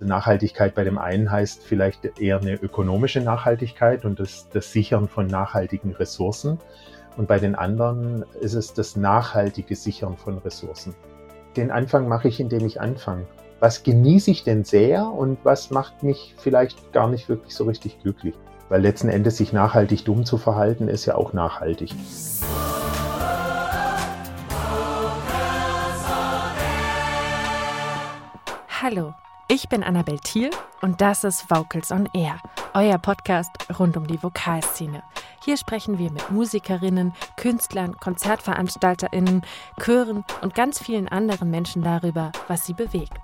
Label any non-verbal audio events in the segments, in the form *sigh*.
Nachhaltigkeit bei dem einen heißt vielleicht eher eine ökonomische Nachhaltigkeit und das, das Sichern von nachhaltigen Ressourcen. Und bei den anderen ist es das nachhaltige Sichern von Ressourcen. Den Anfang mache ich, indem ich anfange. Was genieße ich denn sehr und was macht mich vielleicht gar nicht wirklich so richtig glücklich? Weil letzten Endes sich nachhaltig dumm zu verhalten, ist ja auch nachhaltig. Hallo, ich bin Annabel Thiel und das ist Vocals on Air, euer Podcast rund um die Vokalszene. Hier sprechen wir mit Musikerinnen, Künstlern, Konzertveranstalterinnen, Chören und ganz vielen anderen Menschen darüber, was sie bewegt.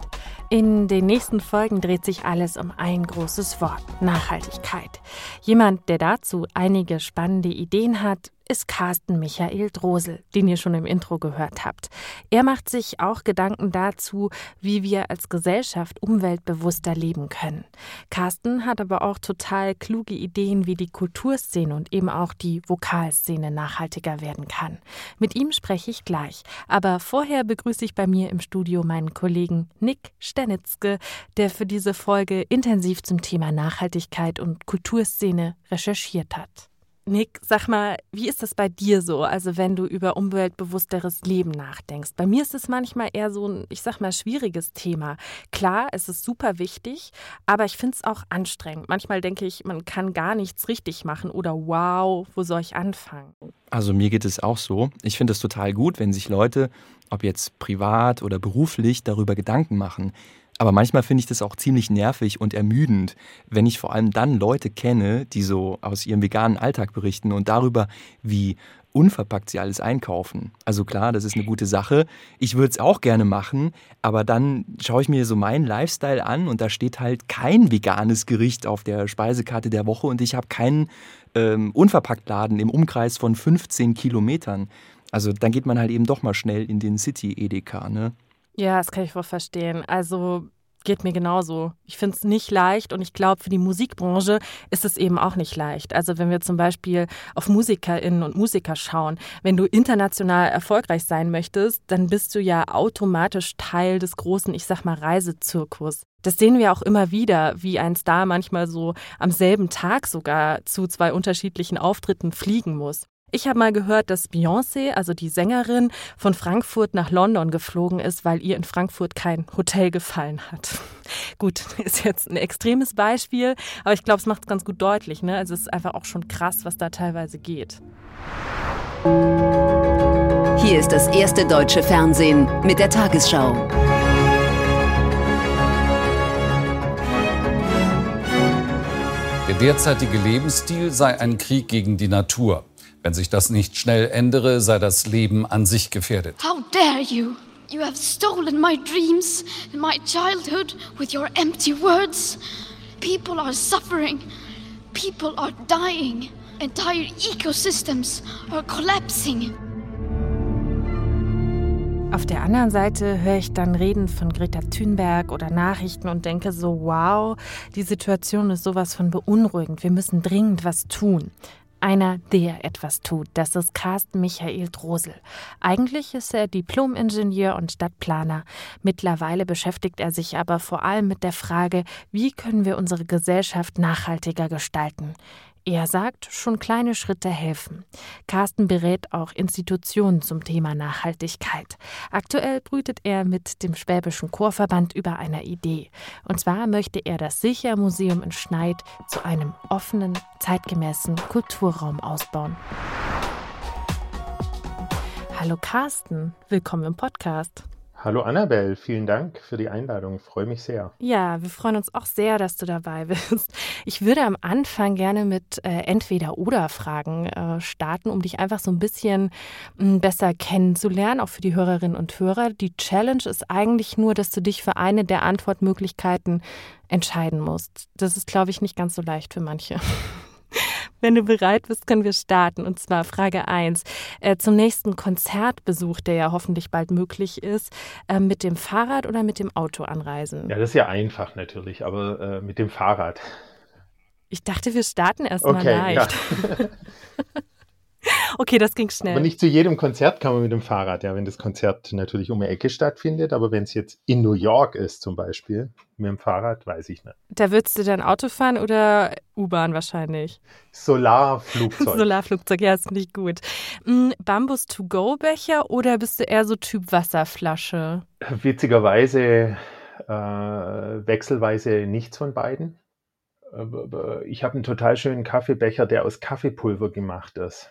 In den nächsten Folgen dreht sich alles um ein großes Wort, Nachhaltigkeit. Jemand, der dazu einige spannende Ideen hat ist Carsten Michael Drosel, den ihr schon im Intro gehört habt. Er macht sich auch Gedanken dazu, wie wir als Gesellschaft umweltbewusster leben können. Carsten hat aber auch total kluge Ideen, wie die Kulturszene und eben auch die Vokalszene nachhaltiger werden kann. Mit ihm spreche ich gleich. Aber vorher begrüße ich bei mir im Studio meinen Kollegen Nick Stenitzke, der für diese Folge intensiv zum Thema Nachhaltigkeit und Kulturszene recherchiert hat. Nick, sag mal, wie ist das bei dir so? Also, wenn du über umweltbewussteres Leben nachdenkst. Bei mir ist es manchmal eher so ein, ich sag mal, schwieriges Thema. Klar, es ist super wichtig, aber ich finde es auch anstrengend. Manchmal denke ich, man kann gar nichts richtig machen oder wow, wo soll ich anfangen? Also, mir geht es auch so. Ich finde es total gut, wenn sich Leute, ob jetzt privat oder beruflich, darüber Gedanken machen. Aber manchmal finde ich das auch ziemlich nervig und ermüdend, wenn ich vor allem dann Leute kenne, die so aus ihrem veganen Alltag berichten und darüber, wie unverpackt sie alles einkaufen. Also klar, das ist eine gute Sache. Ich würde es auch gerne machen, aber dann schaue ich mir so meinen Lifestyle an und da steht halt kein veganes Gericht auf der Speisekarte der Woche und ich habe keinen ähm, Unverpacktladen im Umkreis von 15 Kilometern. Also dann geht man halt eben doch mal schnell in den City Edeka, ne? Ja, das kann ich wohl verstehen. Also geht mir genauso. Ich finde es nicht leicht und ich glaube, für die Musikbranche ist es eben auch nicht leicht. Also wenn wir zum Beispiel auf Musikerinnen und Musiker schauen, wenn du international erfolgreich sein möchtest, dann bist du ja automatisch Teil des großen, ich sag mal, Reisezirkus. Das sehen wir auch immer wieder, wie ein Star manchmal so am selben Tag sogar zu zwei unterschiedlichen Auftritten fliegen muss. Ich habe mal gehört, dass Beyoncé, also die Sängerin, von Frankfurt nach London geflogen ist, weil ihr in Frankfurt kein Hotel gefallen hat. *laughs* Gut, *laughs* ist jetzt ein extremes Beispiel, aber ich glaube, es macht es ganz gut deutlich. Ne? Also es ist einfach auch schon krass, was da teilweise geht. Hier ist das erste deutsche Fernsehen mit der Tagesschau. Der derzeitige Lebensstil sei ein Krieg gegen die Natur. Wenn sich das nicht schnell ändere, sei das Leben an sich gefährdet. How dare you? You have stolen my dreams and my childhood with your empty words. People are suffering. People are dying. Entire ecosystems are collapsing. Auf der anderen Seite höre ich dann Reden von Greta Thunberg oder Nachrichten und denke so, wow, die Situation ist sowas von beunruhigend. Wir müssen dringend was tun einer, der etwas tut. Das ist Carsten Michael Drosel. Eigentlich ist er Diplom-Ingenieur und Stadtplaner. Mittlerweile beschäftigt er sich aber vor allem mit der Frage, wie können wir unsere Gesellschaft nachhaltiger gestalten. Er sagt, schon kleine Schritte helfen. Carsten berät auch Institutionen zum Thema Nachhaltigkeit. Aktuell brütet er mit dem Schwäbischen Chorverband über einer Idee. Und zwar möchte er das Sichermuseum in Schneid zu einem offenen, zeitgemäßen Kulturraum ausbauen. Hallo Carsten, willkommen im Podcast. Hallo Annabelle, vielen Dank für die Einladung. Ich freue mich sehr. Ja, wir freuen uns auch sehr, dass du dabei *laughs* bist. Ich würde am Anfang gerne mit äh, Entweder-Oder-Fragen äh, starten, um dich einfach so ein bisschen m, hm, besser kennenzulernen, auch für die Hörerinnen und Hörer. Die Challenge ist eigentlich nur, dass du dich für eine der Antwortmöglichkeiten entscheiden musst. Das ist, glaube ich, nicht ganz so leicht für manche. *laughs* Wenn du bereit bist, können wir starten. Und zwar Frage 1. Äh, zum nächsten Konzertbesuch, der ja hoffentlich bald möglich ist, äh, mit dem Fahrrad oder mit dem Auto anreisen? Ja, das ist ja einfach natürlich, aber äh, mit dem Fahrrad. Ich dachte, wir starten erstmal okay, leicht. Ja. *laughs* Okay, das ging schnell. Aber nicht zu jedem Konzert kann man mit dem Fahrrad, ja, wenn das Konzert natürlich um die Ecke stattfindet. Aber wenn es jetzt in New York ist zum Beispiel, mit dem Fahrrad, weiß ich nicht. Da würdest du dann Auto fahren oder U-Bahn wahrscheinlich? Solarflugzeug. *laughs* Solarflugzeug, ja, ist nicht gut. Mm, Bambus-to-go-Becher oder bist du eher so Typ Wasserflasche? Witzigerweise äh, wechselweise nichts von beiden. Ich habe einen total schönen Kaffeebecher, der aus Kaffeepulver gemacht ist.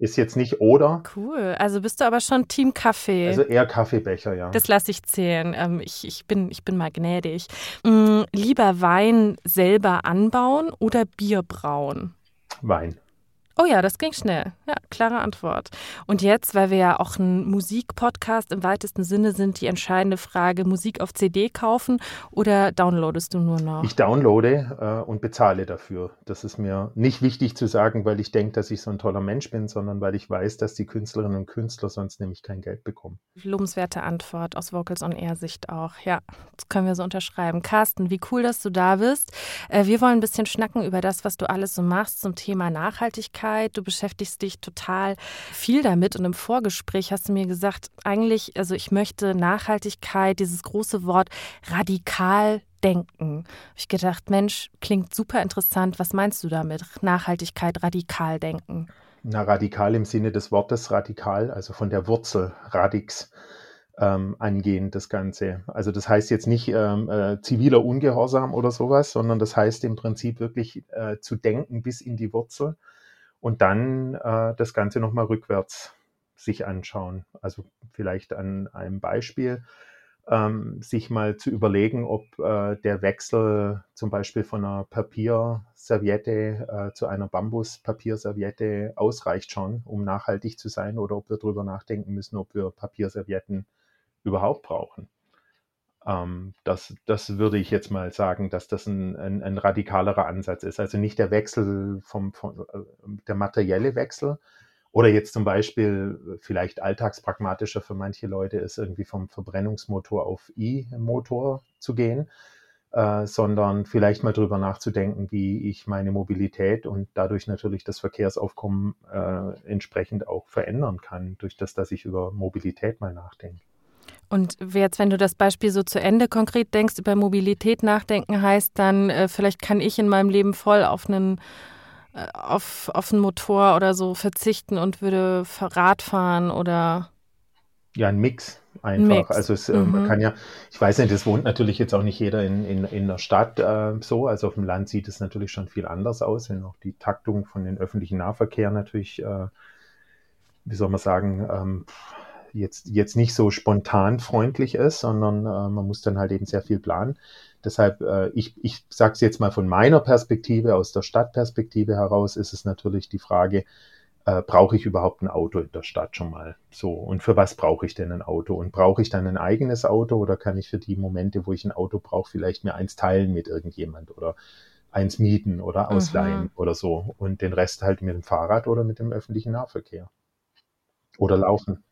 Ist jetzt nicht oder. Cool. Also bist du aber schon Team Kaffee. Also eher Kaffeebecher, ja. Das lasse ich zählen. Ähm, ich, ich, bin, ich bin mal gnädig. Mm, lieber Wein selber anbauen oder Bier brauen? Wein. Oh ja, das ging schnell. Ja, klare Antwort. Und jetzt, weil wir ja auch ein Musikpodcast im weitesten Sinne sind, die entscheidende Frage: Musik auf CD kaufen oder downloadest du nur noch? Ich downloade äh, und bezahle dafür. Das ist mir nicht wichtig zu sagen, weil ich denke, dass ich so ein toller Mensch bin, sondern weil ich weiß, dass die Künstlerinnen und Künstler sonst nämlich kein Geld bekommen. Lobenswerte Antwort aus Vocals on Air Sicht auch. Ja, das können wir so unterschreiben. Carsten, wie cool, dass du da bist. Äh, wir wollen ein bisschen schnacken über das, was du alles so machst zum Thema Nachhaltigkeit. Nachhaltigkeit. Du beschäftigst dich total viel damit und im Vorgespräch hast du mir gesagt, eigentlich, also ich möchte Nachhaltigkeit, dieses große Wort radikal denken. Ich gedacht, Mensch, klingt super interessant. Was meinst du damit? Nachhaltigkeit, radikal denken? Na, radikal im Sinne des Wortes radikal, also von der Wurzel, radix ähm, angehen, das Ganze. Also das heißt jetzt nicht ähm, äh, ziviler Ungehorsam oder sowas, sondern das heißt im Prinzip wirklich äh, zu denken bis in die Wurzel und dann äh, das Ganze nochmal rückwärts sich anschauen. Also vielleicht an einem Beispiel ähm, sich mal zu überlegen, ob äh, der Wechsel zum Beispiel von einer Papierserviette äh, zu einer Bambuspapierserviette ausreicht schon, um nachhaltig zu sein, oder ob wir darüber nachdenken müssen, ob wir Papierservietten überhaupt brauchen. Ähm, das, das würde ich jetzt mal sagen, dass das ein, ein, ein radikalerer Ansatz ist. Also nicht der Wechsel vom, vom äh, der materielle Wechsel, oder jetzt zum Beispiel vielleicht alltagspragmatischer für manche Leute ist, irgendwie vom Verbrennungsmotor auf E-Motor zu gehen, äh, sondern vielleicht mal drüber nachzudenken, wie ich meine Mobilität und dadurch natürlich das Verkehrsaufkommen äh, entsprechend auch verändern kann, durch das, dass ich über Mobilität mal nachdenke. Und jetzt, wenn du das Beispiel so zu Ende konkret denkst, über Mobilität nachdenken heißt, dann äh, vielleicht kann ich in meinem Leben voll auf einen äh, auf, auf einen Motor oder so verzichten und würde Rad fahren oder ja, ein Mix einfach. Mix. Also es, äh, mhm. man kann ja, ich weiß nicht, das wohnt natürlich jetzt auch nicht jeder in, in, in der Stadt äh, so. Also auf dem Land sieht es natürlich schon viel anders aus, wenn auch die Taktung von den öffentlichen Nahverkehr natürlich, äh, wie soll man sagen, ähm, jetzt, jetzt nicht so spontan freundlich ist, sondern äh, man muss dann halt eben sehr viel planen. Deshalb, äh, ich, ich sage es jetzt mal von meiner Perspektive, aus der Stadtperspektive heraus, ist es natürlich die Frage, äh, brauche ich überhaupt ein Auto in der Stadt schon mal? So, und für was brauche ich denn ein Auto? Und brauche ich dann ein eigenes Auto oder kann ich für die Momente, wo ich ein Auto brauche, vielleicht mir eins teilen mit irgendjemand oder eins mieten oder ausleihen mhm. oder so und den Rest halt mit dem Fahrrad oder mit dem öffentlichen Nahverkehr oder laufen.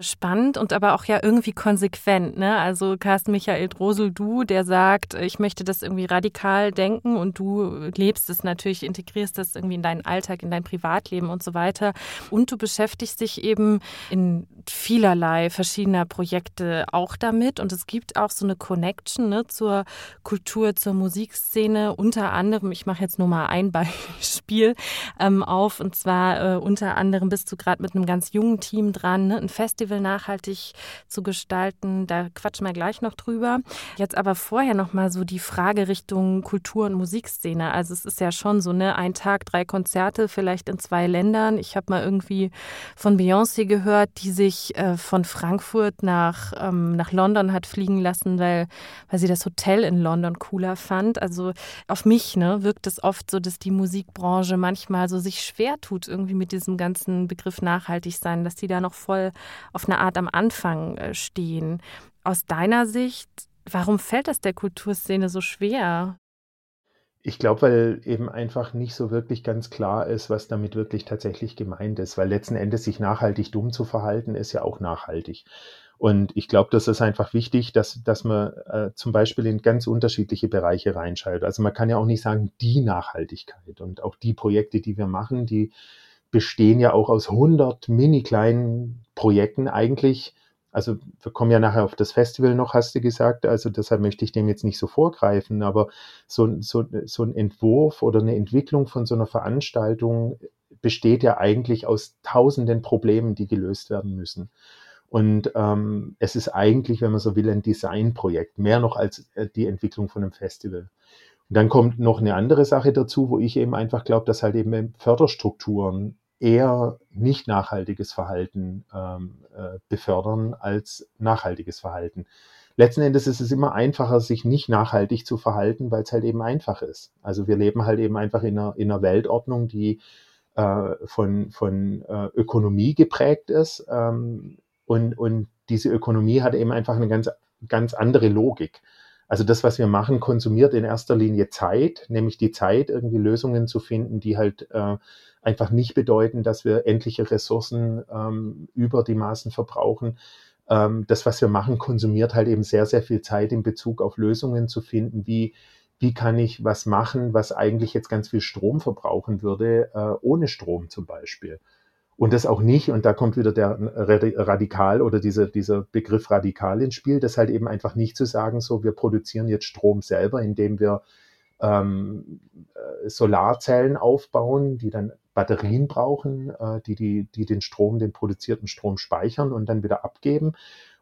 Spannend und aber auch ja irgendwie konsequent, ne? Also Carsten Michael Drosel, du, der sagt, ich möchte das irgendwie radikal denken und du lebst es natürlich, integrierst das irgendwie in deinen Alltag, in dein Privatleben und so weiter. Und du beschäftigst dich eben in vielerlei verschiedener Projekte auch damit. Und es gibt auch so eine Connection ne, zur Kultur, zur Musikszene. Unter anderem, ich mache jetzt nur mal ein *laughs* Beispiel ähm, auf, und zwar äh, unter anderem bist du gerade mit einem ganz jungen Team dran, ne? ein Festival nachhaltig zu gestalten. Da quatschen wir gleich noch drüber. Jetzt aber vorher noch mal so die Frage Richtung Kultur- und Musikszene. Also es ist ja schon so, ne, ein Tag, drei Konzerte, vielleicht in zwei Ländern. Ich habe mal irgendwie von Beyoncé gehört, die sich äh, von Frankfurt nach, ähm, nach London hat fliegen lassen, weil, weil sie das Hotel in London cooler fand. Also auf mich ne, wirkt es oft so, dass die Musikbranche manchmal so sich schwer tut, irgendwie mit diesem ganzen Begriff nachhaltig sein, dass die da noch voll auf eine Art am Anfang äh, stehen. Aus deiner Sicht, warum fällt das der Kulturszene so schwer? Ich glaube, weil eben einfach nicht so wirklich ganz klar ist, was damit wirklich tatsächlich gemeint ist, weil letzten Endes sich nachhaltig dumm zu verhalten, ist ja auch nachhaltig. Und ich glaube, das ist einfach wichtig, dass, dass man äh, zum Beispiel in ganz unterschiedliche Bereiche reinschaltet. Also man kann ja auch nicht sagen, die Nachhaltigkeit und auch die Projekte, die wir machen, die bestehen ja auch aus 100 mini kleinen Projekten eigentlich. Also wir kommen ja nachher auf das Festival noch, hast du gesagt. Also deshalb möchte ich dem jetzt nicht so vorgreifen. Aber so, so, so ein Entwurf oder eine Entwicklung von so einer Veranstaltung besteht ja eigentlich aus tausenden Problemen, die gelöst werden müssen. Und ähm, es ist eigentlich, wenn man so will, ein Designprojekt, mehr noch als äh, die Entwicklung von einem Festival. Und dann kommt noch eine andere Sache dazu, wo ich eben einfach glaube, dass halt eben Förderstrukturen eher nicht nachhaltiges Verhalten ähm, äh, befördern als nachhaltiges Verhalten. Letzten Endes ist es immer einfacher, sich nicht nachhaltig zu verhalten, weil es halt eben einfach ist. Also wir leben halt eben einfach in einer, in einer Weltordnung, die äh, von, von äh, Ökonomie geprägt ist. Ähm, und, und diese Ökonomie hat eben einfach eine ganz, ganz andere Logik. Also das, was wir machen, konsumiert in erster Linie Zeit, nämlich die Zeit, irgendwie Lösungen zu finden, die halt äh, einfach nicht bedeuten, dass wir endliche Ressourcen ähm, über die Maßen verbrauchen. Ähm, das, was wir machen, konsumiert halt eben sehr, sehr viel Zeit in Bezug auf Lösungen zu finden, wie, wie kann ich was machen, was eigentlich jetzt ganz viel Strom verbrauchen würde, äh, ohne Strom zum Beispiel. Und das auch nicht, und da kommt wieder der Radikal oder dieser, dieser Begriff Radikal ins Spiel, das halt eben einfach nicht zu sagen, so wir produzieren jetzt Strom selber, indem wir ähm, äh, Solarzellen aufbauen, die dann Batterien brauchen, äh, die, die, die den Strom, den produzierten Strom speichern und dann wieder abgeben.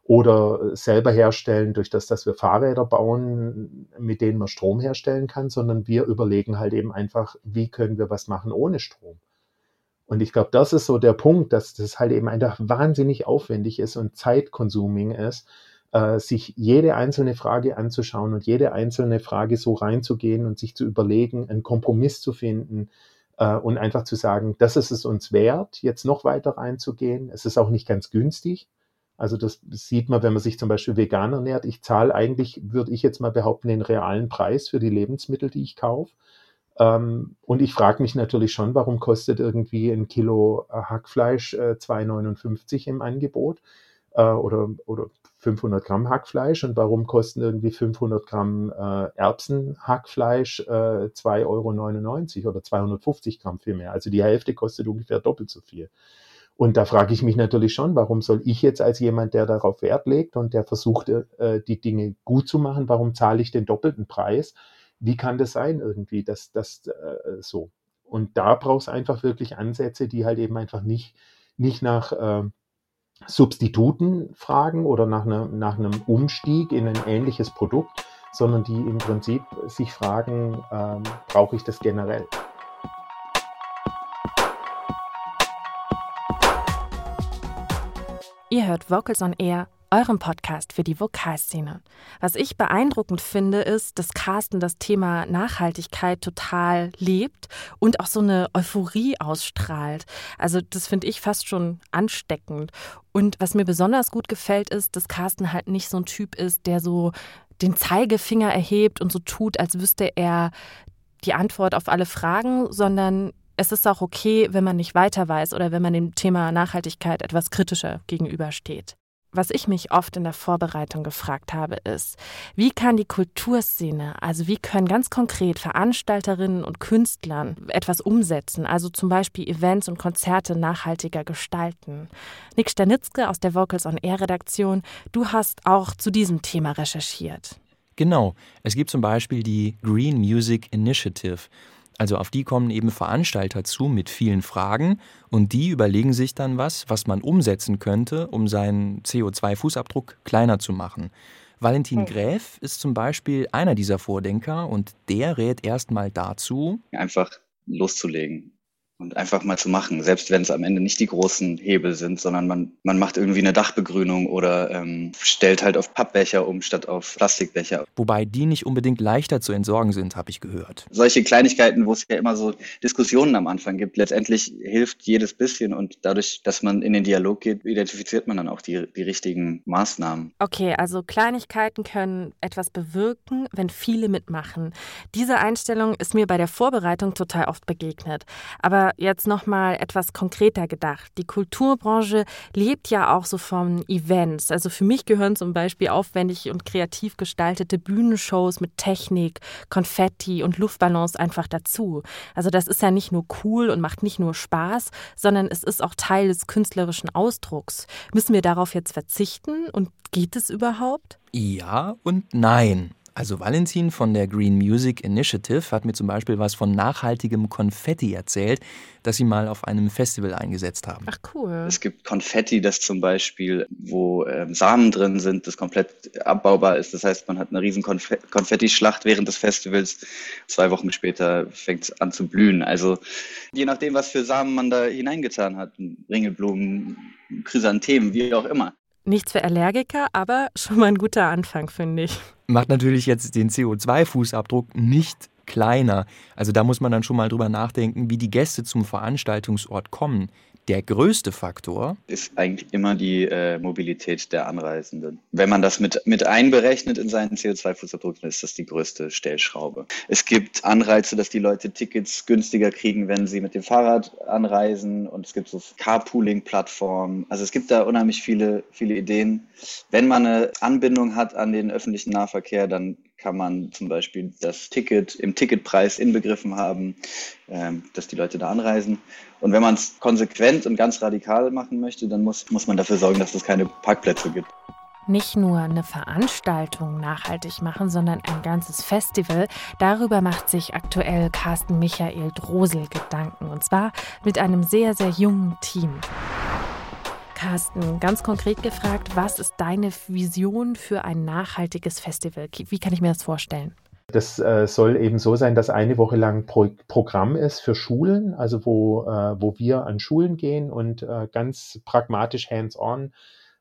Oder selber herstellen, durch das, dass wir Fahrräder bauen, mit denen man Strom herstellen kann, sondern wir überlegen halt eben einfach, wie können wir was machen ohne Strom. Und ich glaube, das ist so der Punkt, dass das halt eben einfach wahnsinnig aufwendig ist und zeitkonsuming ist, äh, sich jede einzelne Frage anzuschauen und jede einzelne Frage so reinzugehen und sich zu überlegen, einen Kompromiss zu finden äh, und einfach zu sagen, das ist es uns wert, jetzt noch weiter reinzugehen. Es ist auch nicht ganz günstig. Also das sieht man, wenn man sich zum Beispiel vegan ernährt. Ich zahle eigentlich, würde ich jetzt mal behaupten, den realen Preis für die Lebensmittel, die ich kaufe. Ähm, und ich frage mich natürlich schon, warum kostet irgendwie ein Kilo äh, Hackfleisch äh, 2,59 im Angebot äh, oder, oder 500 Gramm Hackfleisch und warum kosten irgendwie 500 Gramm äh, Erbsenhackfleisch äh, 2,99 Euro oder 250 Gramm viel mehr. Also die Hälfte kostet ungefähr doppelt so viel. Und da frage ich mich natürlich schon, warum soll ich jetzt als jemand, der darauf Wert legt und der versucht, äh, die Dinge gut zu machen, warum zahle ich den doppelten Preis? Wie kann das sein irgendwie, dass das äh, so. Und da braucht es einfach wirklich Ansätze, die halt eben einfach nicht, nicht nach äh, Substituten fragen oder nach, ne, nach einem Umstieg in ein ähnliches Produkt, sondern die im Prinzip sich fragen, ähm, brauche ich das generell? Ihr hört Vocals on Air eurem Podcast für die Vokalszene. Was ich beeindruckend finde, ist, dass Carsten das Thema Nachhaltigkeit total lebt und auch so eine Euphorie ausstrahlt. Also das finde ich fast schon ansteckend. Und was mir besonders gut gefällt, ist, dass Carsten halt nicht so ein Typ ist, der so den Zeigefinger erhebt und so tut, als wüsste er die Antwort auf alle Fragen, sondern es ist auch okay, wenn man nicht weiter weiß oder wenn man dem Thema Nachhaltigkeit etwas kritischer gegenübersteht. Was ich mich oft in der Vorbereitung gefragt habe, ist, wie kann die Kulturszene, also wie können ganz konkret Veranstalterinnen und Künstlern etwas umsetzen, also zum Beispiel Events und Konzerte nachhaltiger gestalten? Nick Stanitzke aus der Vocals on Air Redaktion, du hast auch zu diesem Thema recherchiert. Genau. Es gibt zum Beispiel die Green Music Initiative. Also auf die kommen eben Veranstalter zu mit vielen Fragen und die überlegen sich dann was, was man umsetzen könnte, um seinen CO2-Fußabdruck kleiner zu machen. Valentin hm. Gräf ist zum Beispiel einer dieser Vordenker und der rät erstmal dazu, einfach loszulegen und einfach mal zu machen, selbst wenn es am Ende nicht die großen Hebel sind, sondern man, man macht irgendwie eine Dachbegrünung oder ähm, stellt halt auf Pappbecher um statt auf Plastikbecher. Wobei die nicht unbedingt leichter zu entsorgen sind, habe ich gehört. Solche Kleinigkeiten, wo es ja immer so Diskussionen am Anfang gibt, letztendlich hilft jedes bisschen und dadurch, dass man in den Dialog geht, identifiziert man dann auch die, die richtigen Maßnahmen. Okay, also Kleinigkeiten können etwas bewirken, wenn viele mitmachen. Diese Einstellung ist mir bei der Vorbereitung total oft begegnet. Aber Jetzt noch mal etwas konkreter gedacht. Die Kulturbranche lebt ja auch so von Events. Also für mich gehören zum Beispiel aufwendig und kreativ gestaltete Bühnenshows mit Technik, Konfetti und Luftballons einfach dazu. Also das ist ja nicht nur cool und macht nicht nur Spaß, sondern es ist auch Teil des künstlerischen Ausdrucks. Müssen wir darauf jetzt verzichten und geht es überhaupt? Ja und nein. Also Valentin von der Green Music Initiative hat mir zum Beispiel was von nachhaltigem Konfetti erzählt, das sie mal auf einem Festival eingesetzt haben. Ach cool. Es gibt Konfetti, das zum Beispiel, wo ähm, Samen drin sind, das komplett abbaubar ist. Das heißt, man hat eine riesen Konf Konfetti-Schlacht während des Festivals. Zwei Wochen später fängt es an zu blühen. Also je nachdem, was für Samen man da hineingetan hat, Ringelblumen, Chrysanthemen, wie auch immer. Nichts für Allergiker, aber schon mal ein guter Anfang, finde ich. Macht natürlich jetzt den CO2-Fußabdruck nicht kleiner. Also da muss man dann schon mal drüber nachdenken, wie die Gäste zum Veranstaltungsort kommen. Der größte Faktor ist eigentlich immer die äh, Mobilität der Anreisenden. Wenn man das mit, mit einberechnet in seinen CO2-Fußabdruck, dann ist das die größte Stellschraube. Es gibt Anreize, dass die Leute Tickets günstiger kriegen, wenn sie mit dem Fahrrad anreisen und es gibt so Carpooling-Plattformen. Also es gibt da unheimlich viele, viele Ideen. Wenn man eine Anbindung hat an den öffentlichen Nahverkehr, dann kann man zum Beispiel das Ticket im Ticketpreis inbegriffen haben, ähm, dass die Leute da anreisen. Und wenn man es konsequent und ganz radikal machen möchte, dann muss, muss man dafür sorgen, dass es keine Parkplätze gibt. Nicht nur eine Veranstaltung nachhaltig machen, sondern ein ganzes Festival. Darüber macht sich aktuell Carsten Michael Drosel Gedanken. Und zwar mit einem sehr, sehr jungen Team. Carsten, ganz konkret gefragt, was ist deine Vision für ein nachhaltiges Festival? Wie kann ich mir das vorstellen? Das äh, soll eben so sein, dass eine Woche lang Pro Programm ist für Schulen, also wo, äh, wo wir an Schulen gehen und äh, ganz pragmatisch hands-on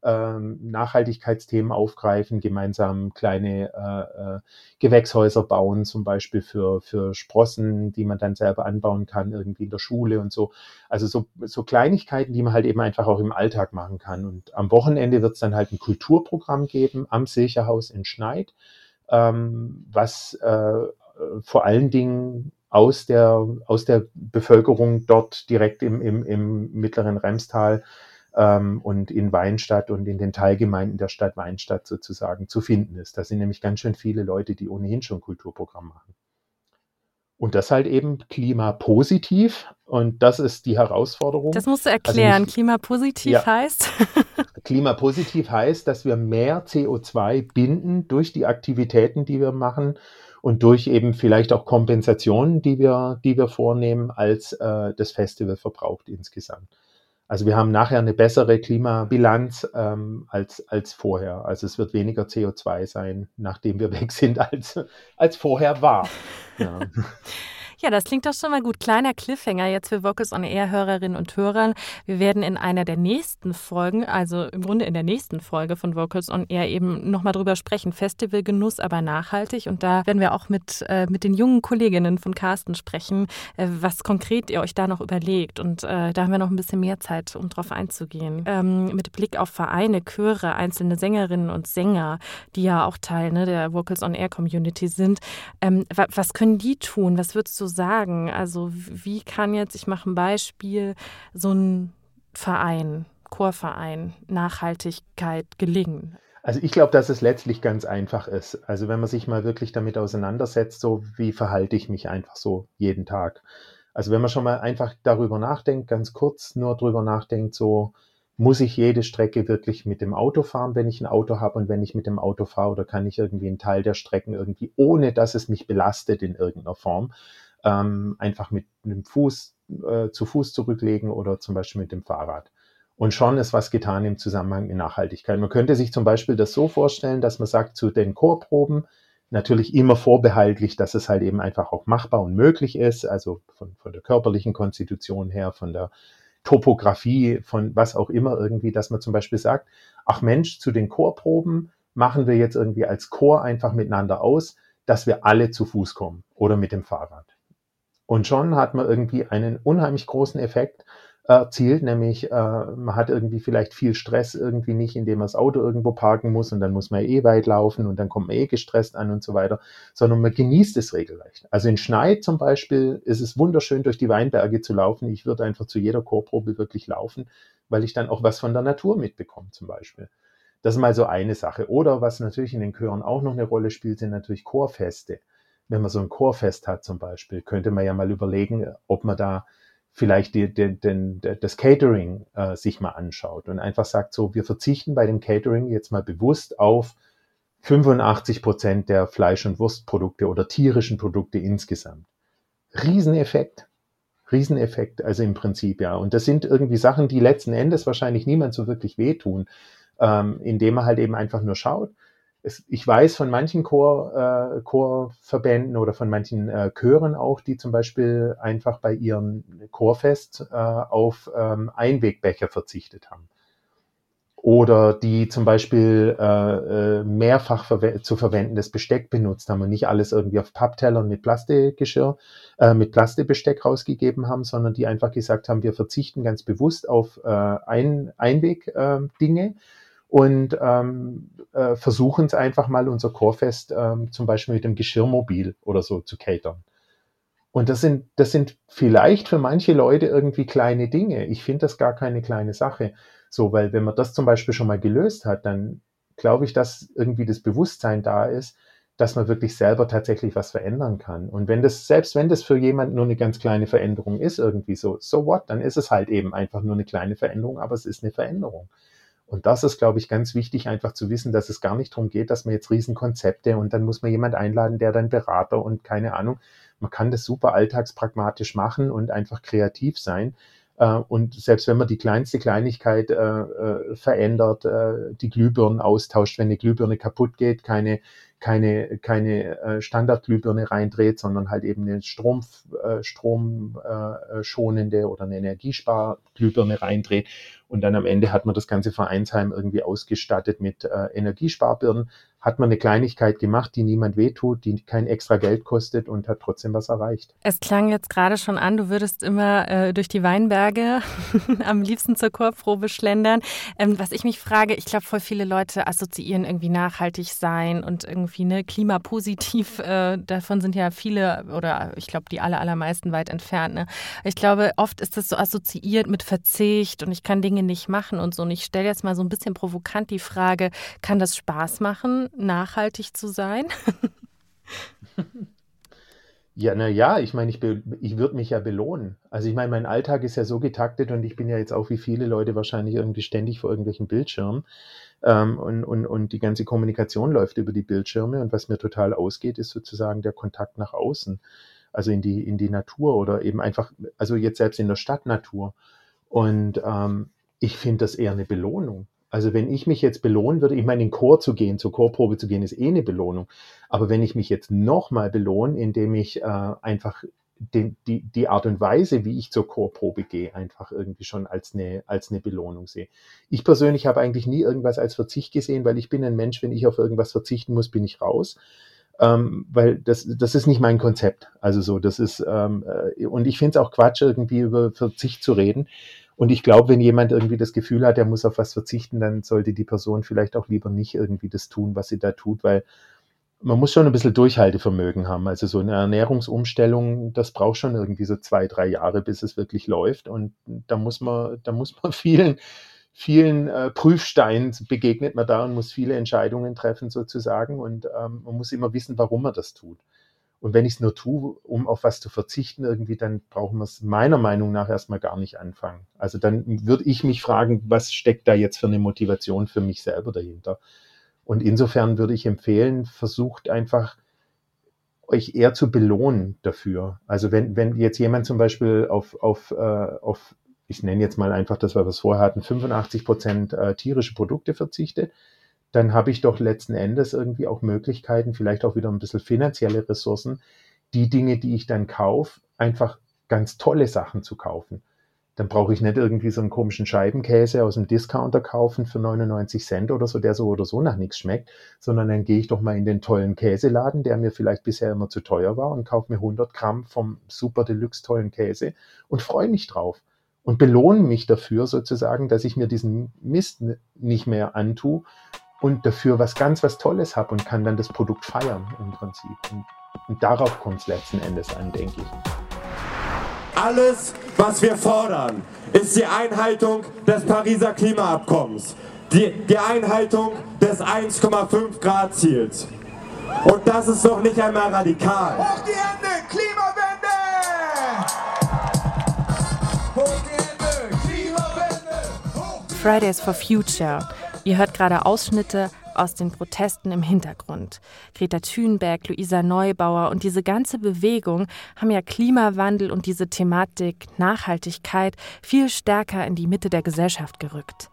ähm, Nachhaltigkeitsthemen aufgreifen, gemeinsam kleine äh, äh, Gewächshäuser bauen, zum Beispiel für, für Sprossen, die man dann selber anbauen kann, irgendwie in der Schule und so. Also so, so Kleinigkeiten, die man halt eben einfach auch im Alltag machen kann. Und am Wochenende wird es dann halt ein Kulturprogramm geben am Silcherhaus in Schneid, ähm, was äh, vor allen Dingen aus der, aus der Bevölkerung dort direkt im, im, im mittleren Remstal ähm, und in Weinstadt und in den Teilgemeinden der Stadt Weinstadt sozusagen zu finden ist. Da sind nämlich ganz schön viele Leute, die ohnehin schon Kulturprogramm machen. Und das halt eben klimapositiv. Und das ist die Herausforderung. Das musst du also erklären. Also nicht, klimapositiv ja, heißt? *laughs* klimapositiv heißt, dass wir mehr CO2 binden durch die Aktivitäten, die wir machen und durch eben vielleicht auch Kompensationen, die wir, die wir vornehmen, als äh, das Festival verbraucht insgesamt. Also wir haben nachher eine bessere Klimabilanz ähm, als, als vorher. Also es wird weniger CO2 sein, nachdem wir *laughs* weg sind, als, als vorher war. Ja. *laughs* Ja, das klingt doch schon mal gut. Kleiner Cliffhanger jetzt für Vocus on Air Hörerinnen und Hörern. Wir werden in einer der nächsten Folgen, also im Grunde in der nächsten Folge von Vocus on Air eben nochmal drüber sprechen. Festivalgenuss, aber nachhaltig. Und da werden wir auch mit, äh, mit den jungen Kolleginnen von Carsten sprechen, äh, was konkret ihr euch da noch überlegt. Und äh, da haben wir noch ein bisschen mehr Zeit, um drauf einzugehen. Ähm, mit Blick auf Vereine, Chöre, einzelne Sängerinnen und Sänger, die ja auch Teil ne, der Vocals on Air Community sind. Ähm, was können die tun? Was würdest du sagen? Also wie kann jetzt, ich mache ein Beispiel, so ein Verein, Chorverein, Nachhaltigkeit gelingen? Also ich glaube, dass es letztlich ganz einfach ist. Also wenn man sich mal wirklich damit auseinandersetzt, so wie verhalte ich mich einfach so jeden Tag. Also wenn man schon mal einfach darüber nachdenkt, ganz kurz nur darüber nachdenkt, so muss ich jede Strecke wirklich mit dem Auto fahren, wenn ich ein Auto habe und wenn ich mit dem Auto fahre oder kann ich irgendwie einen Teil der Strecken irgendwie, ohne dass es mich belastet in irgendeiner Form, ähm, einfach mit dem Fuß äh, zu Fuß zurücklegen oder zum Beispiel mit dem Fahrrad. Und schon ist was getan im Zusammenhang mit Nachhaltigkeit. Man könnte sich zum Beispiel das so vorstellen, dass man sagt, zu den Chorproben natürlich immer vorbehaltlich, dass es halt eben einfach auch machbar und möglich ist, also von, von der körperlichen Konstitution her, von der Topografie, von was auch immer irgendwie, dass man zum Beispiel sagt, ach Mensch, zu den Chorproben machen wir jetzt irgendwie als Chor einfach miteinander aus, dass wir alle zu Fuß kommen oder mit dem Fahrrad. Und schon hat man irgendwie einen unheimlich großen Effekt, erzielt, nämlich äh, man hat irgendwie vielleicht viel Stress irgendwie nicht, indem man das Auto irgendwo parken muss und dann muss man eh weit laufen und dann kommt man eh gestresst an und so weiter, sondern man genießt es regelrecht. Also in Schneid zum Beispiel ist es wunderschön, durch die Weinberge zu laufen. Ich würde einfach zu jeder Chorprobe wirklich laufen, weil ich dann auch was von der Natur mitbekomme zum Beispiel. Das ist mal so eine Sache. Oder was natürlich in den Chören auch noch eine Rolle spielt, sind natürlich Chorfeste. Wenn man so ein Chorfest hat zum Beispiel, könnte man ja mal überlegen, ob man da vielleicht die, die, den, das Catering äh, sich mal anschaut und einfach sagt, so, wir verzichten bei dem Catering jetzt mal bewusst auf 85 Prozent der Fleisch- und Wurstprodukte oder tierischen Produkte insgesamt. Rieseneffekt. Rieseneffekt, also im Prinzip, ja. Und das sind irgendwie Sachen, die letzten Endes wahrscheinlich niemand so wirklich wehtun, ähm, indem man halt eben einfach nur schaut, es, ich weiß von manchen Chor, äh, Chorverbänden oder von manchen äh, Chören auch, die zum Beispiel einfach bei ihrem Chorfest äh, auf ähm, Einwegbecher verzichtet haben. Oder die zum Beispiel äh, äh mehrfach verwe zu verwendendes Besteck benutzt haben und nicht alles irgendwie auf Papptellern mit Plastikgeschirr, äh, mit Plastikbesteck rausgegeben haben, sondern die einfach gesagt haben, wir verzichten ganz bewusst auf äh, Ein Einweg-Dinge äh, und ähm, äh, versuchen es einfach mal unser Chorfest ähm, zum Beispiel mit dem Geschirrmobil oder so zu catern. Und das sind, das sind vielleicht für manche Leute irgendwie kleine Dinge. Ich finde das gar keine kleine Sache. So, weil wenn man das zum Beispiel schon mal gelöst hat, dann glaube ich, dass irgendwie das Bewusstsein da ist, dass man wirklich selber tatsächlich was verändern kann. Und wenn das, selbst wenn das für jemand nur eine ganz kleine Veränderung ist, irgendwie so, so what, dann ist es halt eben einfach nur eine kleine Veränderung, aber es ist eine Veränderung. Und das ist, glaube ich, ganz wichtig, einfach zu wissen, dass es gar nicht darum geht, dass man jetzt Riesenkonzepte und dann muss man jemand einladen, der dann Berater und keine Ahnung. Man kann das super alltagspragmatisch machen und einfach kreativ sein. Äh, und selbst wenn man die kleinste Kleinigkeit äh, äh, verändert, äh, die Glühbirnen austauscht, wenn eine Glühbirne kaputt geht, keine, keine, keine äh, Standardglühbirne reindreht, sondern halt eben eine Strom, äh, stromschonende oder eine Energiesparglühbirne reindreht und dann am Ende hat man das ganze Vereinsheim irgendwie ausgestattet mit äh, Energiesparbirnen. Hat man eine Kleinigkeit gemacht, die niemand wehtut, die kein extra Geld kostet und hat trotzdem was erreicht. Es klang jetzt gerade schon an, du würdest immer äh, durch die Weinberge *laughs* am liebsten zur Chorprobe schlendern. Ähm, was ich mich frage, ich glaube, voll viele Leute assoziieren irgendwie nachhaltig sein und irgendwie ne, klimapositiv. Äh, davon sind ja viele oder ich glaube, die aller, allermeisten weit entfernt. Ne? Ich glaube, oft ist das so assoziiert mit Verzicht und ich kann Dinge nicht machen und so. Und ich stelle jetzt mal so ein bisschen provokant die Frage, kann das Spaß machen, nachhaltig zu sein? *laughs* Ja, na ja, ich meine, ich, ich würde mich ja belohnen. Also ich meine, mein Alltag ist ja so getaktet und ich bin ja jetzt auch wie viele Leute wahrscheinlich irgendwie ständig vor irgendwelchen Bildschirmen. Ähm, und, und, und die ganze Kommunikation läuft über die Bildschirme und was mir total ausgeht, ist sozusagen der Kontakt nach außen. Also in die, in die Natur oder eben einfach, also jetzt selbst in der Stadtnatur. Und ähm, ich finde das eher eine Belohnung. Also wenn ich mich jetzt belohnen würde, ich meine, in Chor zu gehen, zur Chorprobe zu gehen, ist eh eine Belohnung. Aber wenn ich mich jetzt nochmal belohne, indem ich äh, einfach den, die, die Art und Weise, wie ich zur Chorprobe gehe, einfach irgendwie schon als eine, als eine Belohnung sehe. Ich persönlich habe eigentlich nie irgendwas als Verzicht gesehen, weil ich bin ein Mensch, wenn ich auf irgendwas verzichten muss, bin ich raus. Ähm, weil das, das ist nicht mein Konzept. Also so, das ist, ähm, äh, und ich finde es auch Quatsch, irgendwie über Verzicht zu reden. Und ich glaube, wenn jemand irgendwie das Gefühl hat, er muss auf was verzichten, dann sollte die Person vielleicht auch lieber nicht irgendwie das tun, was sie da tut, weil man muss schon ein bisschen Durchhaltevermögen haben. Also so eine Ernährungsumstellung, das braucht schon irgendwie so zwei, drei Jahre, bis es wirklich läuft. Und da muss man, da muss man *laughs* vielen, vielen äh, Prüfsteinen begegnet man da und muss viele Entscheidungen treffen sozusagen. Und ähm, man muss immer wissen, warum man das tut. Und wenn ich es nur tue, um auf was zu verzichten, irgendwie, dann brauchen wir es meiner Meinung nach erstmal gar nicht anfangen. Also dann würde ich mich fragen, was steckt da jetzt für eine Motivation für mich selber dahinter? Und insofern würde ich empfehlen, versucht einfach euch eher zu belohnen dafür. Also wenn, wenn jetzt jemand zum Beispiel auf, auf, äh, auf ich nenne jetzt mal einfach das, was wir vorher hatten, 85 Prozent äh, tierische Produkte verzichtet, dann habe ich doch letzten Endes irgendwie auch Möglichkeiten, vielleicht auch wieder ein bisschen finanzielle Ressourcen, die Dinge, die ich dann kaufe, einfach ganz tolle Sachen zu kaufen. Dann brauche ich nicht irgendwie so einen komischen Scheibenkäse aus dem Discounter kaufen für 99 Cent oder so, der so oder so nach nichts schmeckt, sondern dann gehe ich doch mal in den tollen Käseladen, der mir vielleicht bisher immer zu teuer war und kaufe mir 100 Gramm vom super Deluxe tollen Käse und freue mich drauf. und belohnen mich dafür sozusagen, dass ich mir diesen Mist nicht mehr antue und dafür was ganz was Tolles habe und kann dann das Produkt feiern im Prinzip. Und, und darauf kommt es letzten Endes an, denke ich. Alles, was wir fordern, ist die Einhaltung des Pariser Klimaabkommens, die, die Einhaltung des 1,5 Grad Ziels. Und das ist doch nicht einmal radikal. Hoch die Hände, Klimawende! Hoch die Hände, Klimawende! Hoch die Fridays for Future. Ihr hört gerade Ausschnitte aus den Protesten im Hintergrund. Greta Thunberg, Luisa Neubauer und diese ganze Bewegung haben ja Klimawandel und diese Thematik Nachhaltigkeit viel stärker in die Mitte der Gesellschaft gerückt.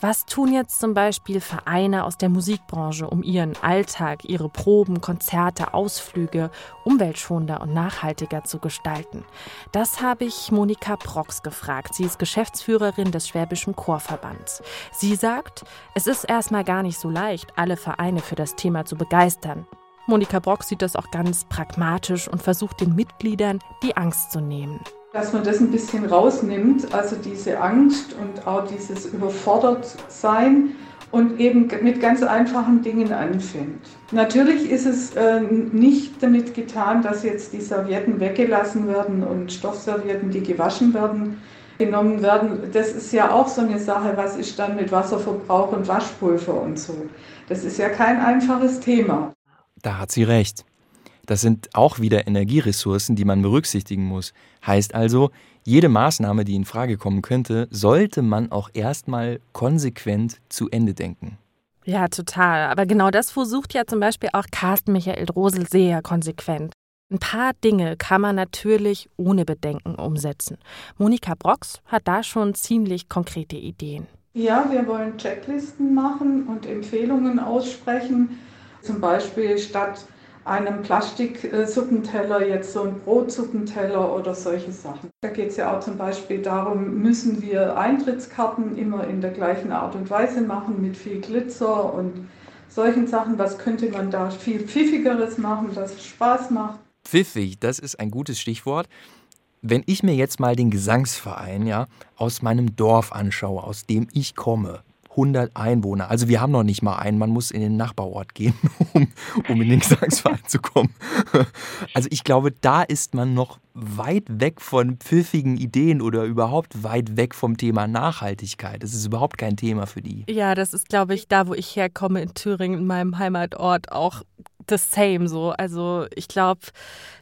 Was tun jetzt zum Beispiel Vereine aus der Musikbranche, um ihren Alltag, ihre Proben, Konzerte, Ausflüge umweltschonender und nachhaltiger zu gestalten? Das habe ich Monika Brox gefragt. Sie ist Geschäftsführerin des Schwäbischen Chorverbands. Sie sagt, es ist erstmal gar nicht so leicht, alle Vereine für das Thema zu begeistern. Monika Brock sieht das auch ganz pragmatisch und versucht den Mitgliedern die Angst zu nehmen dass man das ein bisschen rausnimmt, also diese Angst und auch dieses Überfordertsein und eben mit ganz einfachen Dingen anfängt. Natürlich ist es äh, nicht damit getan, dass jetzt die Servietten weggelassen werden und Stoffservietten, die gewaschen werden, genommen werden. Das ist ja auch so eine Sache, was ist dann mit Wasserverbrauch und Waschpulver und so. Das ist ja kein einfaches Thema. Da hat sie recht. Das sind auch wieder Energieressourcen, die man berücksichtigen muss. Heißt also, jede Maßnahme, die in Frage kommen könnte, sollte man auch erstmal konsequent zu Ende denken. Ja, total. Aber genau das versucht ja zum Beispiel auch Carsten Michael Drosel sehr konsequent. Ein paar Dinge kann man natürlich ohne Bedenken umsetzen. Monika Brox hat da schon ziemlich konkrete Ideen. Ja, wir wollen Checklisten machen und Empfehlungen aussprechen. Zum Beispiel statt einem Plastiksuppenteller jetzt so ein Brotsuppenteller oder solche Sachen. Da geht es ja auch zum Beispiel darum, müssen wir Eintrittskarten immer in der gleichen Art und Weise machen mit viel Glitzer und solchen Sachen. Was könnte man da viel Pfiffigeres machen, dass es Spaß macht? Pfiffig, das ist ein gutes Stichwort. Wenn ich mir jetzt mal den Gesangsverein ja aus meinem Dorf anschaue, aus dem ich komme, 100 Einwohner. Also wir haben noch nicht mal einen, man muss in den Nachbarort gehen, *laughs* um, um in den Gesangsverein zu kommen. *laughs* Also ich glaube, da ist man noch weit weg von pfiffigen Ideen oder überhaupt weit weg vom Thema Nachhaltigkeit. Das ist überhaupt kein Thema für die. Ja, das ist, glaube ich, da, wo ich herkomme, in Thüringen, in meinem Heimatort, auch das same so. Also ich glaube,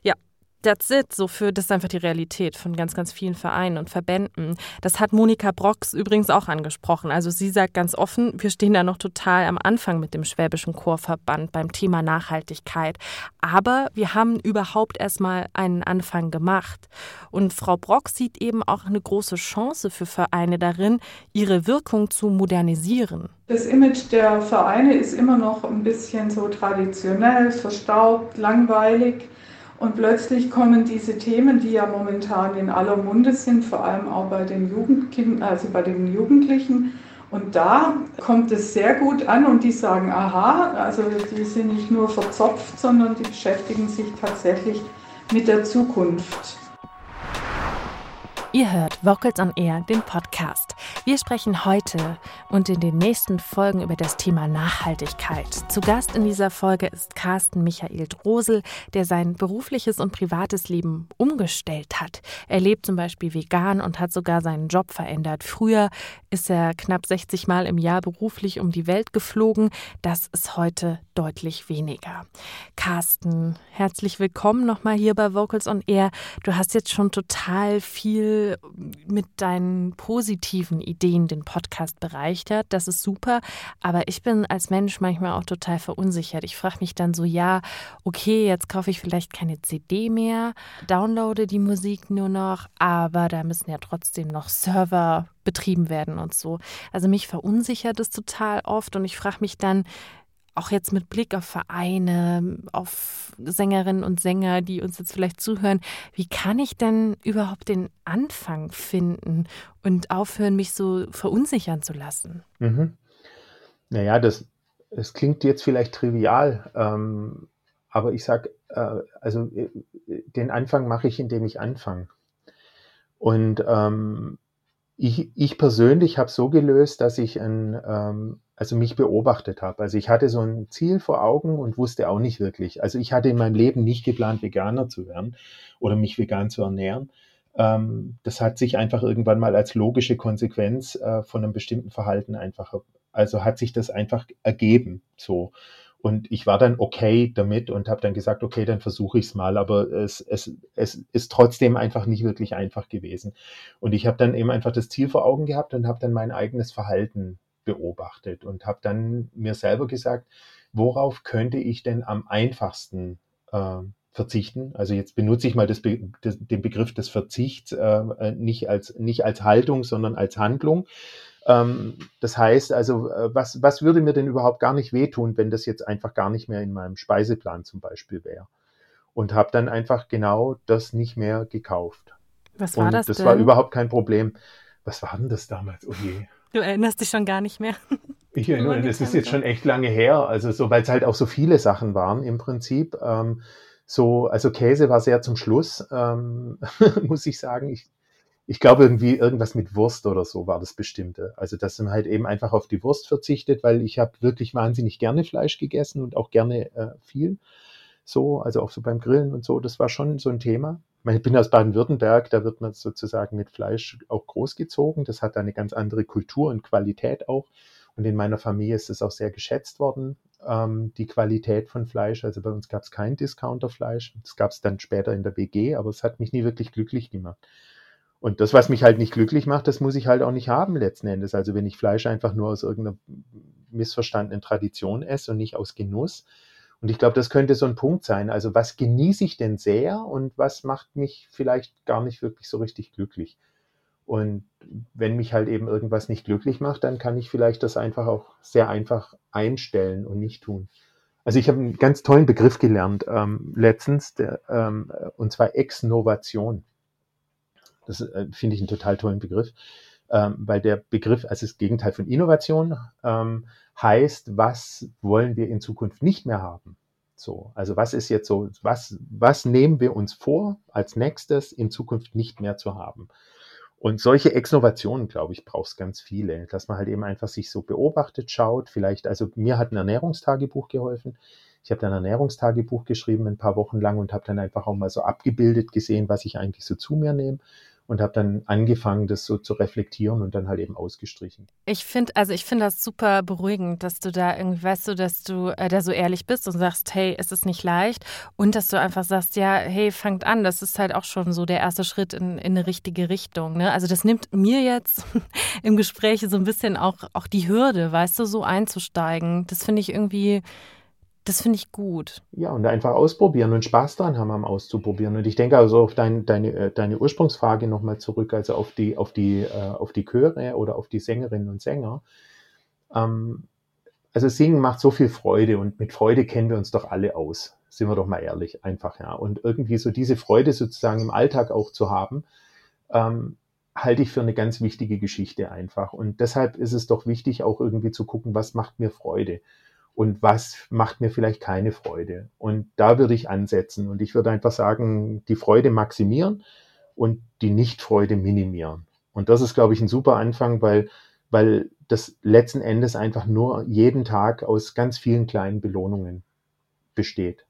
ja, that's it. So für, das ist einfach die Realität von ganz, ganz vielen Vereinen und Verbänden. Das hat Monika Brox übrigens auch angesprochen. Also sie sagt ganz offen, wir stehen da noch total am Anfang mit dem Schwäbischen Chorverband beim Thema Nachhaltigkeit. Aber wir haben überhaupt erstmal einen Anfang gemacht. Und Frau Brox sieht eben auch eine große Chance für Vereine darin, ihre Wirkung zu modernisieren. Das Image der Vereine ist immer noch ein bisschen so traditionell, verstaubt, langweilig. Und plötzlich kommen diese Themen, die ja momentan in aller Munde sind, vor allem auch bei den Jugendkindern, also bei den Jugendlichen. Und da kommt es sehr gut an und die sagen, aha, also die sind nicht nur verzopft, sondern die beschäftigen sich tatsächlich mit der Zukunft. Ihr hört Vocals on Air, den Podcast. Wir sprechen heute und in den nächsten Folgen über das Thema Nachhaltigkeit. Zu Gast in dieser Folge ist Carsten Michael Drosel, der sein berufliches und privates Leben umgestellt hat. Er lebt zum Beispiel vegan und hat sogar seinen Job verändert. Früher ist er knapp 60 Mal im Jahr beruflich um die Welt geflogen. Das ist heute deutlich weniger. Carsten, herzlich willkommen nochmal hier bei Vocals on Air. Du hast jetzt schon total viel mit deinen positiven Ideen den Podcast bereichert. Das ist super. Aber ich bin als Mensch manchmal auch total verunsichert. Ich frage mich dann so, ja, okay, jetzt kaufe ich vielleicht keine CD mehr, downloade die Musik nur noch, aber da müssen ja trotzdem noch Server betrieben werden und so. Also mich verunsichert es total oft und ich frage mich dann, auch jetzt mit Blick auf Vereine, auf Sängerinnen und Sänger, die uns jetzt vielleicht zuhören, wie kann ich denn überhaupt den Anfang finden und aufhören, mich so verunsichern zu lassen? Mhm. Naja, das, das klingt jetzt vielleicht trivial, ähm, aber ich sage, äh, also äh, den Anfang mache ich, indem ich anfange. Und ähm, ich, ich persönlich habe so gelöst, dass ich ein, ähm, also mich beobachtet habe. Also ich hatte so ein Ziel vor Augen und wusste auch nicht wirklich. Also ich hatte in meinem Leben nicht geplant, Veganer zu werden oder mich vegan zu ernähren. Ähm, das hat sich einfach irgendwann mal als logische Konsequenz äh, von einem bestimmten Verhalten einfach, also hat sich das einfach ergeben. So. Und ich war dann okay damit und habe dann gesagt, okay, dann versuche ich es mal. Aber es, es, es ist trotzdem einfach nicht wirklich einfach gewesen. Und ich habe dann eben einfach das Ziel vor Augen gehabt und habe dann mein eigenes Verhalten beobachtet und habe dann mir selber gesagt, worauf könnte ich denn am einfachsten äh, verzichten? Also jetzt benutze ich mal das, das, den Begriff des Verzichts äh, nicht, als, nicht als Haltung, sondern als Handlung. Ähm, das heißt also, äh, was, was würde mir denn überhaupt gar nicht wehtun, wenn das jetzt einfach gar nicht mehr in meinem Speiseplan zum Beispiel wäre? Und habe dann einfach genau das nicht mehr gekauft. Was war Und das? Das denn? war überhaupt kein Problem. Was war denn das damals? Oh je. Du erinnerst dich schon gar nicht mehr. *laughs* Ich erinnere, das ist jetzt schon echt lange her. Also so, weil es halt auch so viele Sachen waren im Prinzip. Ähm, so, also Käse war sehr zum Schluss, ähm, *laughs* muss ich sagen. Ich, ich glaube irgendwie irgendwas mit Wurst oder so war das Bestimmte. Also dass man halt eben einfach auf die Wurst verzichtet, weil ich habe wirklich wahnsinnig gerne Fleisch gegessen und auch gerne äh, viel. So, also auch so beim Grillen und so. Das war schon so ein Thema. Ich bin aus Baden-Württemberg, da wird man sozusagen mit Fleisch auch großgezogen. Das hat eine ganz andere Kultur und Qualität auch. Und in meiner Familie ist es auch sehr geschätzt worden, ähm, die Qualität von Fleisch. Also bei uns gab es kein Discounterfleisch. Das gab es dann später in der WG, aber es hat mich nie wirklich glücklich gemacht. Und das, was mich halt nicht glücklich macht, das muss ich halt auch nicht haben letzten Endes. Also wenn ich Fleisch einfach nur aus irgendeiner missverstandenen Tradition esse und nicht aus Genuss. Und ich glaube, das könnte so ein Punkt sein. Also was genieße ich denn sehr und was macht mich vielleicht gar nicht wirklich so richtig glücklich? Und wenn mich halt eben irgendwas nicht glücklich macht, dann kann ich vielleicht das einfach auch sehr einfach einstellen und nicht tun. Also ich habe einen ganz tollen Begriff gelernt ähm, letztens, der, ähm, und zwar Exnovation. Das äh, finde ich einen total tollen Begriff, ähm, weil der Begriff, also das Gegenteil von Innovation, ähm, heißt, was wollen wir in Zukunft nicht mehr haben? So, also was ist jetzt so, was, was nehmen wir uns vor, als nächstes in Zukunft nicht mehr zu haben? Und solche Exnovationen, glaube ich, braucht es ganz viele, dass man halt eben einfach sich so beobachtet, schaut, vielleicht, also mir hat ein Ernährungstagebuch geholfen. Ich habe dann ein Ernährungstagebuch geschrieben ein paar Wochen lang und habe dann einfach auch mal so abgebildet gesehen, was ich eigentlich so zu mir nehme und habe dann angefangen, das so zu reflektieren und dann halt eben ausgestrichen. Ich finde, also ich finde das super beruhigend, dass du da irgendwie, weißt du, dass du äh, da so ehrlich bist und sagst, hey, es ist nicht leicht und dass du einfach sagst, ja, hey, fangt an, das ist halt auch schon so der erste Schritt in, in eine richtige Richtung. Ne? Also das nimmt mir jetzt *laughs* im Gespräch so ein bisschen auch, auch die Hürde, weißt du, so einzusteigen. Das finde ich irgendwie das finde ich gut. Ja, und einfach ausprobieren und Spaß dran haben am Auszuprobieren. Und ich denke also auf dein, deine, äh, deine Ursprungsfrage nochmal zurück, also auf die, auf die, äh, auf die Chöre oder auf die Sängerinnen und Sänger. Ähm, also Singen macht so viel Freude und mit Freude kennen wir uns doch alle aus. Sind wir doch mal ehrlich, einfach, ja. Und irgendwie so diese Freude sozusagen im Alltag auch zu haben, ähm, halte ich für eine ganz wichtige Geschichte einfach. Und deshalb ist es doch wichtig, auch irgendwie zu gucken, was macht mir Freude und was macht mir vielleicht keine Freude. Und da würde ich ansetzen und ich würde einfach sagen, die Freude maximieren und die Nichtfreude minimieren. Und das ist, glaube ich, ein super Anfang, weil, weil das letzten Endes einfach nur jeden Tag aus ganz vielen kleinen Belohnungen besteht.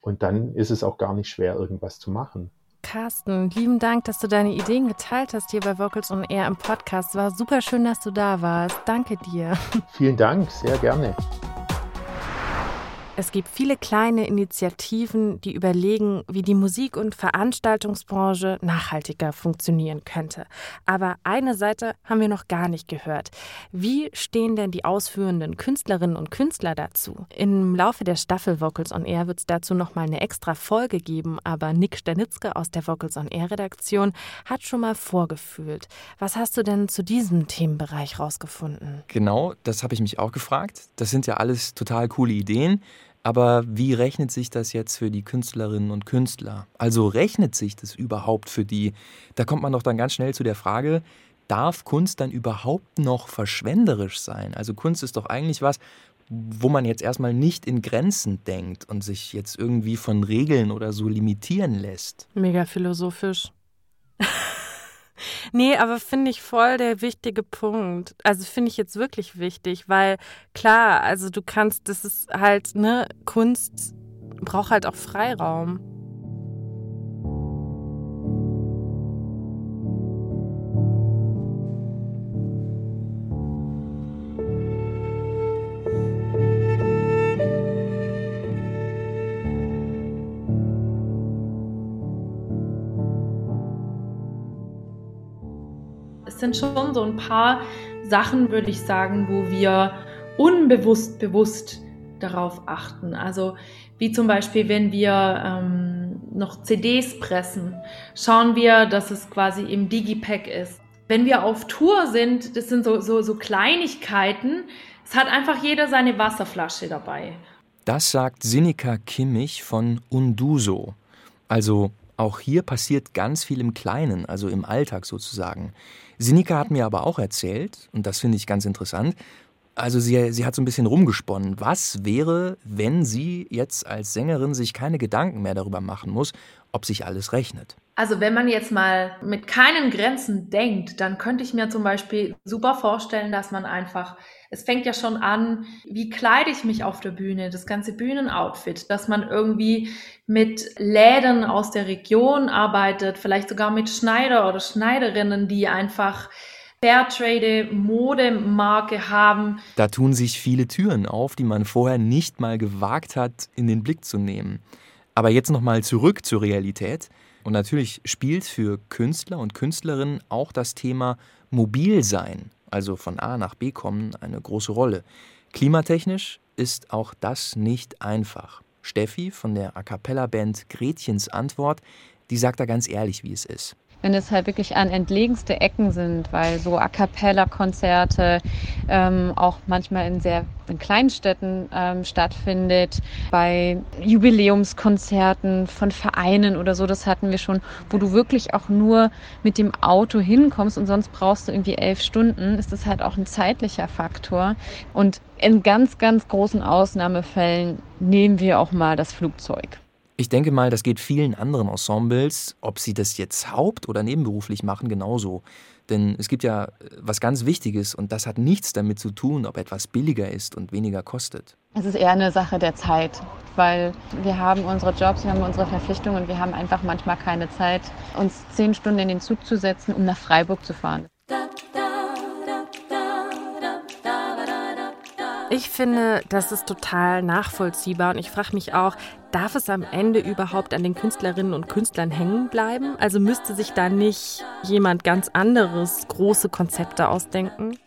Und dann ist es auch gar nicht schwer, irgendwas zu machen. Carsten, lieben Dank, dass du deine Ideen geteilt hast hier bei Vocals on Air im Podcast. War super schön, dass du da warst. Danke dir. Vielen Dank, sehr gerne. Es gibt viele kleine Initiativen, die überlegen, wie die Musik- und Veranstaltungsbranche nachhaltiger funktionieren könnte. Aber eine Seite haben wir noch gar nicht gehört. Wie stehen denn die ausführenden Künstlerinnen und Künstler dazu? Im Laufe der Staffel Vocals on Air wird es dazu nochmal eine extra Folge geben, aber Nick Stanitzke aus der Vocals on Air Redaktion hat schon mal vorgefühlt. Was hast du denn zu diesem Themenbereich rausgefunden? Genau, das habe ich mich auch gefragt. Das sind ja alles total coole Ideen. Aber wie rechnet sich das jetzt für die Künstlerinnen und Künstler? Also rechnet sich das überhaupt für die? Da kommt man doch dann ganz schnell zu der Frage, darf Kunst dann überhaupt noch verschwenderisch sein? Also Kunst ist doch eigentlich was, wo man jetzt erstmal nicht in Grenzen denkt und sich jetzt irgendwie von Regeln oder so limitieren lässt. Mega philosophisch. *laughs* Nee, aber finde ich voll der wichtige Punkt. Also finde ich jetzt wirklich wichtig, weil klar, also du kannst, das ist halt, ne, Kunst braucht halt auch Freiraum. Sind schon so ein paar Sachen, würde ich sagen, wo wir unbewusst bewusst darauf achten. Also wie zum Beispiel, wenn wir ähm, noch CDs pressen, schauen wir, dass es quasi im Digipack ist. Wenn wir auf Tour sind, das sind so, so, so Kleinigkeiten, es hat einfach jeder seine Wasserflasche dabei. Das sagt Sinika Kimmich von Unduso. Also auch hier passiert ganz viel im Kleinen, also im Alltag sozusagen. Sinika hat mir aber auch erzählt, und das finde ich ganz interessant, also sie, sie hat so ein bisschen rumgesponnen. Was wäre, wenn sie jetzt als Sängerin sich keine Gedanken mehr darüber machen muss, ob sich alles rechnet? Also wenn man jetzt mal mit keinen Grenzen denkt, dann könnte ich mir zum Beispiel super vorstellen, dass man einfach, es fängt ja schon an, wie kleide ich mich auf der Bühne, das ganze Bühnenoutfit, dass man irgendwie mit Läden aus der Region arbeitet, vielleicht sogar mit Schneider oder Schneiderinnen, die einfach Fairtrade Modemarke haben. Da tun sich viele Türen auf, die man vorher nicht mal gewagt hat, in den Blick zu nehmen. Aber jetzt nochmal zurück zur Realität. Und natürlich spielt für Künstler und Künstlerinnen auch das Thema Mobilsein, also von A nach B kommen, eine große Rolle. Klimatechnisch ist auch das nicht einfach. Steffi von der A cappella Band Gretchens Antwort, die sagt da ganz ehrlich, wie es ist wenn es halt wirklich an entlegenste Ecken sind, weil so A cappella-Konzerte ähm, auch manchmal in sehr in kleinen Städten ähm, stattfindet, bei Jubiläumskonzerten von Vereinen oder so, das hatten wir schon, wo du wirklich auch nur mit dem Auto hinkommst und sonst brauchst du irgendwie elf Stunden, ist das halt auch ein zeitlicher Faktor. Und in ganz, ganz großen Ausnahmefällen nehmen wir auch mal das Flugzeug. Ich denke mal, das geht vielen anderen Ensembles, ob sie das jetzt haupt- oder nebenberuflich machen, genauso. Denn es gibt ja äh, was ganz Wichtiges und das hat nichts damit zu tun, ob etwas billiger ist und weniger kostet. Es ist eher eine Sache der Zeit, weil wir haben unsere Jobs, wir haben unsere Verpflichtungen und wir haben einfach manchmal keine Zeit, uns zehn Stunden in den Zug zu setzen, um nach Freiburg zu fahren. Ich finde, das ist total nachvollziehbar und ich frage mich auch, darf es am Ende überhaupt an den Künstlerinnen und Künstlern hängen bleiben? Also müsste sich da nicht jemand ganz anderes große Konzepte ausdenken?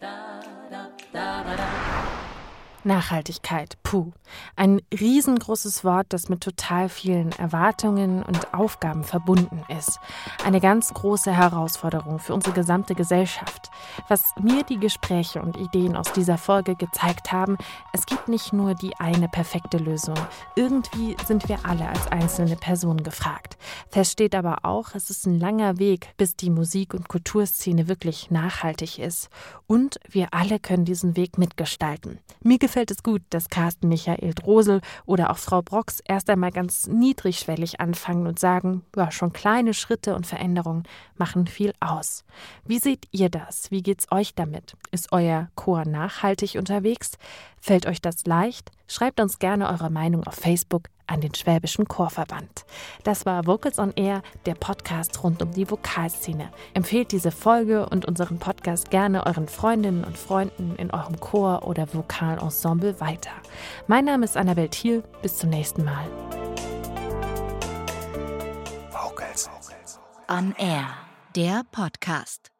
Nachhaltigkeit, puh. Ein riesengroßes Wort, das mit total vielen Erwartungen und Aufgaben verbunden ist. Eine ganz große Herausforderung für unsere gesamte Gesellschaft. Was mir die Gespräche und Ideen aus dieser Folge gezeigt haben, es gibt nicht nur die eine perfekte Lösung. Irgendwie sind wir alle als einzelne Personen gefragt. Fest steht aber auch, es ist ein langer Weg, bis die Musik- und Kulturszene wirklich nachhaltig ist. Und wir alle können diesen Weg mitgestalten. Mir gefällt es gut, dass Carsten Michael Drosel oder auch Frau Brox erst einmal ganz niedrigschwellig anfangen und sagen, ja, schon kleine Schritte und Veränderungen machen viel aus. Wie seht ihr das? Wie geht's euch damit? Ist euer Chor nachhaltig unterwegs? Fällt euch das leicht? Schreibt uns gerne eure Meinung auf Facebook an den Schwäbischen Chorverband. Das war Vocals on Air, der Podcast rund um die Vokalszene. Empfehlt diese Folge und unseren Podcast gerne euren Freundinnen und Freunden in eurem Chor oder Vokalensemble weiter. Mein Name ist Annabel Thiel. Bis zum nächsten Mal. Vocals on Air, der Podcast.